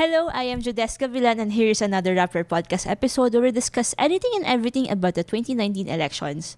Hello, I am Jodeska Villan and here is another Rapper Podcast episode where we discuss anything and everything about the 2019 elections.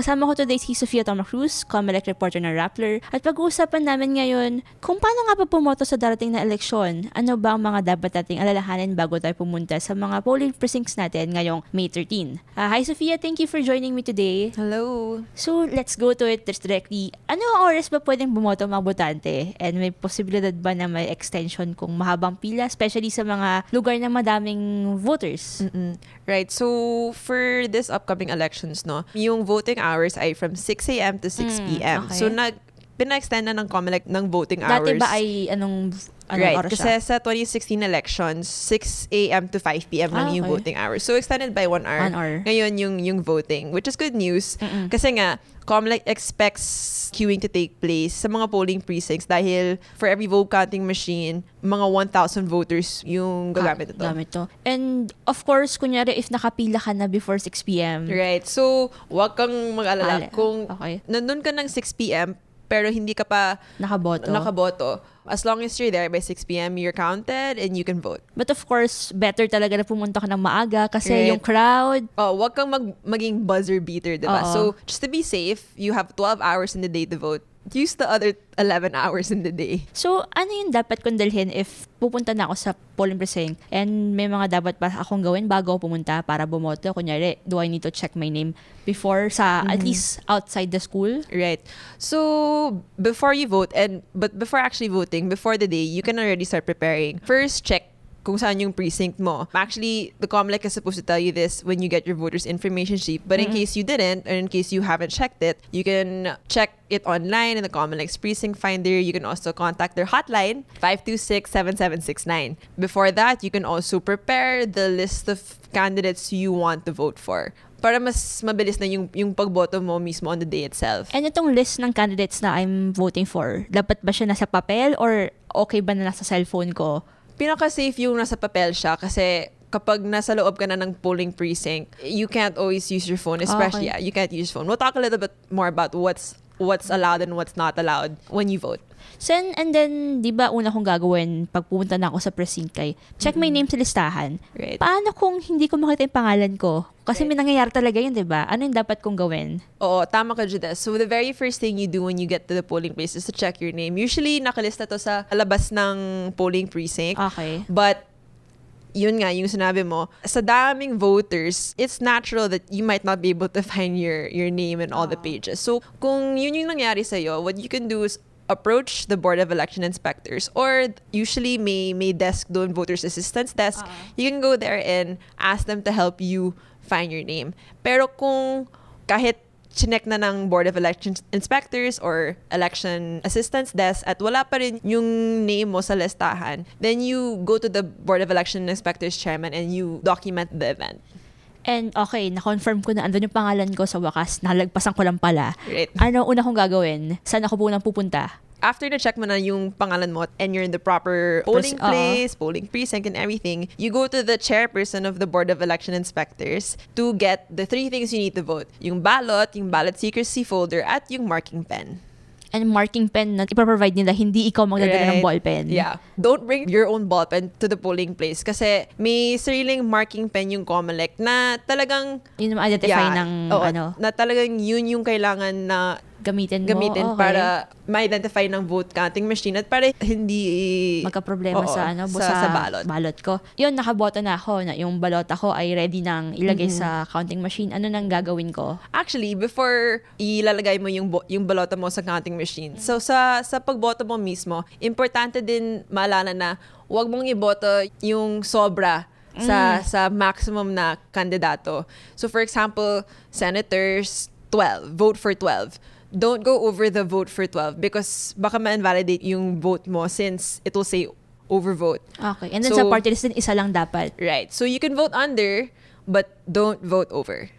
Kasama ko today si Sofia Toma Cruz, Comelec reporter ng Rappler, at pag-uusapan namin ngayon kung paano nga pa pumoto sa darating na eleksyon. Ano ba ang mga dapat nating alalahanin bago tayo pumunta sa mga polling precincts natin ngayong May 13. Uh, hi Sofia, thank you for joining me today. Hello. So, let's go to it directly. Ano ang oras ba pwedeng bumoto mga botante? And may posibilidad ba na may extension kung mahabang pila, especially sa mga lugar na madaming voters? Mm-mm. Right. So for this upcoming elections, no, yung voting hours ay from 6 a.m. to 6 Mm, p.m. okay. So nag pina-extend na ng COMELEC ng voting hours. Dati ba ay anong, anong right. oras Kasi siya? sa 2016 elections, 6 a.m. to 5 p.m. lang Ah, yung okay. voting hours. So extended by one hour. One hour. Ngayon yung yung voting, which is good news. Mm-mm. Kasi nga, COMELEC expects queuing to take place sa mga polling precincts dahil for every vote counting machine, mga 1,000 voters yung gagamit ito. Gamit to. And of course, kunyari if nakapila ka na before 6 p.m. Right. So, wag kang mag-alala kung okay. nandun ka ng 6 p.m. pero hindi ka pa Nakaboto. nakaboto. As long as you're there by 6 p.m., you're counted and you can vote. But of course, better talaga na pumunta ka ng maaga kasi Right. yung crowd, Oh, wag kang mag maging buzzer beater, diba? Oo. So, just to be safe, you have 12 hours in the day to vote. Use the other 11 hours in the day. So, ano yung dapat kong dalhin if pupunta na ako sa polling precinct and may mga dapat pa akong gawin bago ako pumunta para bumoto? Kunyari, do I need to check my name before sa, at least outside the school? Right. So, before you vote, and but before actually voting, before the day, you can already start preparing. First, check kung saan yung precinct mo. Actually, the COMELEC is supposed to tell you this when you get your voter's information sheet. But in case you didn't, or in case you haven't checked it, you can check it online in the COMELEC's precinct finder. You can also contact their hotline, 526-7769. Before that, you can also prepare the list of candidates you want to vote for para mas mabilis na yung, yung pagboto mo mismo on the day itself. And itong list ng candidates na I'm voting for, dapat ba siya nasa papel or okay ba na nasa cellphone ko? Pinaka-safe yung nasa papel siya kasi kapag nasa loob ka na ng polling precinct, you can't always use your phone. Especially, Okay. yeah, you can't use your phone. We'll talk a little bit more about what's what's allowed and what's not allowed when you vote. So, and, and then, di ba una kong gagawin pag pupunta na ako sa precinct kay, check my name sa listahan. Right. Paano kung hindi ko makita yung pangalan ko? Kasi may nangyayari talaga yun, di ba? Ano yung dapat kong gawin? Oo, tama ka, Judes. So, the very first thing you do when you get to the polling place is to check your name. Usually, nakalista to sa labas ng polling precinct. Okay. But, yun nga, yung sinabi mo, sa daming voters, it's natural that you might not be able to find your your name in all the pages. So, kung yun yung nangyari sa'yo, what you can do is approach the Board of Election Inspectors or usually may may desk doon, voters assistance desk. You can go there and ask them to help you find your name. Pero kung kahit chinek na ng Board of Election Inspectors or Election Assistance Desk at wala pa rin yung name mo sa listahan, then you go to the Board of Election Inspectors Chairman and you document the event. And okay, na-confirm ko na andun yung pangalan ko sa wakas. Nalagpasan ko lang pala. Right. Ano una kong gagawin? Saan ako punang pupunta? After na-check mo na yung pangalan mo and you're in the proper polling Pres- oo. place, polling precinct and everything, you go to the chairperson of the Board of Election Inspectors to get the three things you need to vote. Yung ballot, yung ballot secrecy folder, at yung marking pen. And marking pen na ipaprovide nila, hindi ikaw magdadala ng Right. ballpen. Yeah. Don't bring your own ballpen to the polling place kasi may sariling marking pen yung COMELEC na talagang Yun yung identify ng oo, ano, na talagang yun yung kailangan na gamitin mo. gamitin Okay. para ma-identify ng vote counting machine at para hindi magka-problema Oo, sa ano sa, sa ballot. ko. Yun nakaboto na ako na yung balota ko ay ready nang ilagay sa counting machine. Ano nang gagawin ko? Actually, before ilalagay mo yung bo- yung balota mo sa counting machine. So sa sa pagboto mo mismo, importante din maalala na huwag mong iboto yung sobra sa sa maximum na kandidato. So for example, senators 12, vote for 12. Don't go over the vote for 12 because baka ma-invalidate yung vote mo since it will say overvote. Okay. And then So- sa party list din, isa lang dapat. Right. So you can vote under but don't vote over.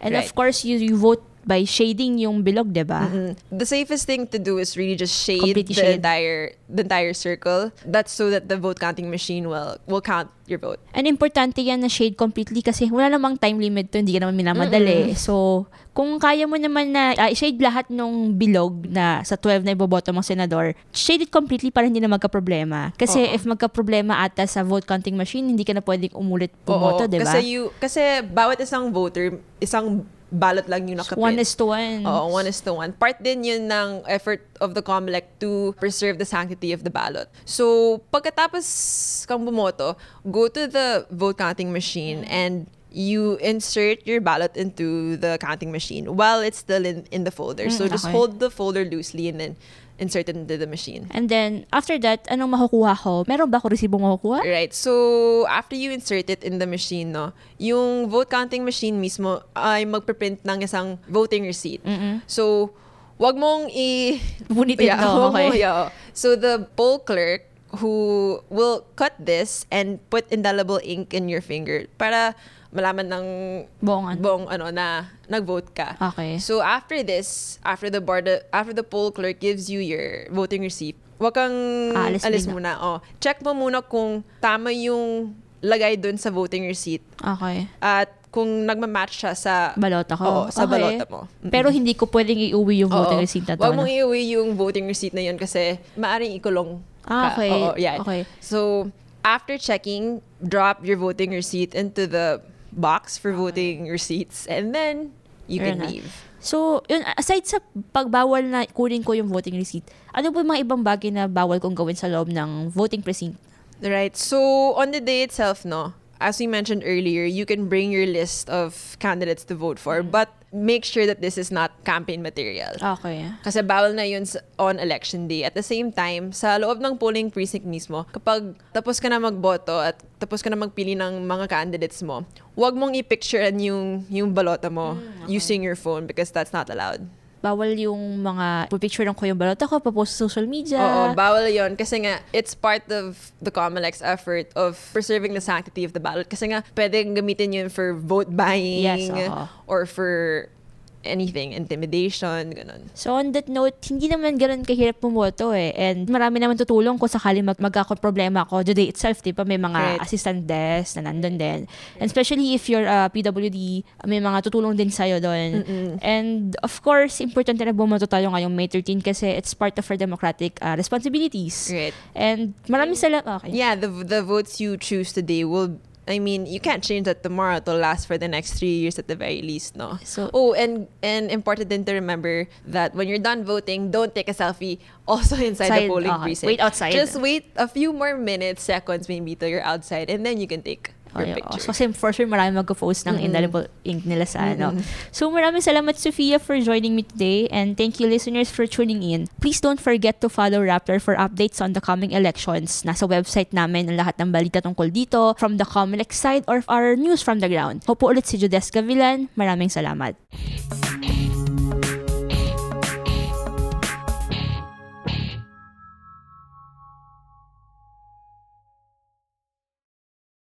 And Right. of course, you, you vote by shading yung bilog, di ba? Mm. The safest thing to do is really just shade Completely the shade. entire the entire circle. That's so that the vote counting machine will will count your vote. And importante yan na shade completely kasi wala namang time limit to, hindi ka naman minamadali. So, kung kaya mo naman na ah, shade lahat ng bilog na sa 12 na iboboto mong senador, shade it completely para hindi na magka-problema. Kasi Oo. if magka-problema ata sa vote counting machine, hindi ka na pwedeng umulit pumoto, di ba? Kasi you kasi bawat isang voter, isang ballot lang yung nakaprint. One is to one. Oo, one is to one. Part din yun ng effort of the COMELEC to preserve the sanctity of the ballot. So, pagkatapos kang bumoto, go to the vote counting machine and you insert your ballot into the counting machine while it's still in, in the folder. So, Mm, just okay. hold the folder loosely and then insert it into the machine. And then, after that, anong makukuha ko? Meron ba ako resibong makukuha? Right. So, after you insert it in the machine, no, yung vote counting machine mismo ay magpe-print ng isang voting receipt. Mm-mm. So, wag mong i... Punitin Yeah, wag okay. mong- yeah. So, the poll clerk who will cut this and put indelible ink in your finger para malaman ng Buongan. buong ano na nag-vote ka. Okay. So after this, after the board, after the poll clerk gives you your voting receipt, wag kang Aalis alis bigla. muna. Oh, check mo muna kung tama yung lagay dun sa voting receipt Okay. at kung nagma-match siya sa Balota ko. Oo, sa Okay. balota mo. Mm-mm. Pero hindi ko pwedeng iuwi yung voting Oo. receipt na to. Wag no? mong iuwi yung voting receipt na yun kasi maaring ikulong Ah, ka. okay. Oo, yeah. Okay. So, after checking, drop your voting receipt into the box for voting receipts and then you Fair can enough. leave. So, yun, aside sa pagbawal na kunin ko yung voting receipt, ano po yung mga ibang bagay na bawal kong gawin sa loob ng voting precinct? Right. So on the day itself, no, as we mentioned earlier, you can bring your list of candidates to vote for, Mm. but make sure that this is not campaign material. Okay. Kasi bawal na yun on election day. At the same time, sa loob ng polling precinct mismo, kapag tapos ka na magboto at tapos ka na magpili ng mga candidates mo, huwag mong i-picturean yung, yung balota mo Mm, using your phone because that's not allowed. Bawal yung mga picture ko yung balota ko, papost sa social media. Oo, bawal yon kasi nga it's part of the COMELEC's effort of preserving the sanctity of the ballot kasi nga pwedeng gamitin yun for vote buying Yes, oo. or for anything, intimidation, ganun. So on that note, hindi naman ganun kahirap pumoto eh. And marami naman tutulong kung sakali mag magkakaproblema ako. The day itself, di ba, may mga Right. assistant desk na nandun din. And especially if you're a PWD, may mga tutulong din sa'yo doon. And of course, importante na bumoto tayo ngayong May 13 kasi it's part of our democratic uh, responsibilities. Right. And maraming salamat. Okay. Yeah, the the votes you choose today will I mean, you can't change that tomorrow. It'll last for the next three years at the very least, no? So, Oh, and and important then to remember that when you're done voting, don't take a selfie also inside Outside, the polling okay. precinct. Wait outside. Just wait a few more minutes, seconds maybe till you're outside, and then you can take your Okay, picture. kasi for sure marami magpo-post ng indelible ink nila sa ano. So maraming salamat Sophia for joining me today and thank you listeners for tuning in. Please don't forget to follow Raptor for updates on the coming elections. Nasa website namin ang lahat ng balita tungkol dito from the Comelec side or our news from the ground. Hopo ulit si Judes Gavilan. Maraming salamat.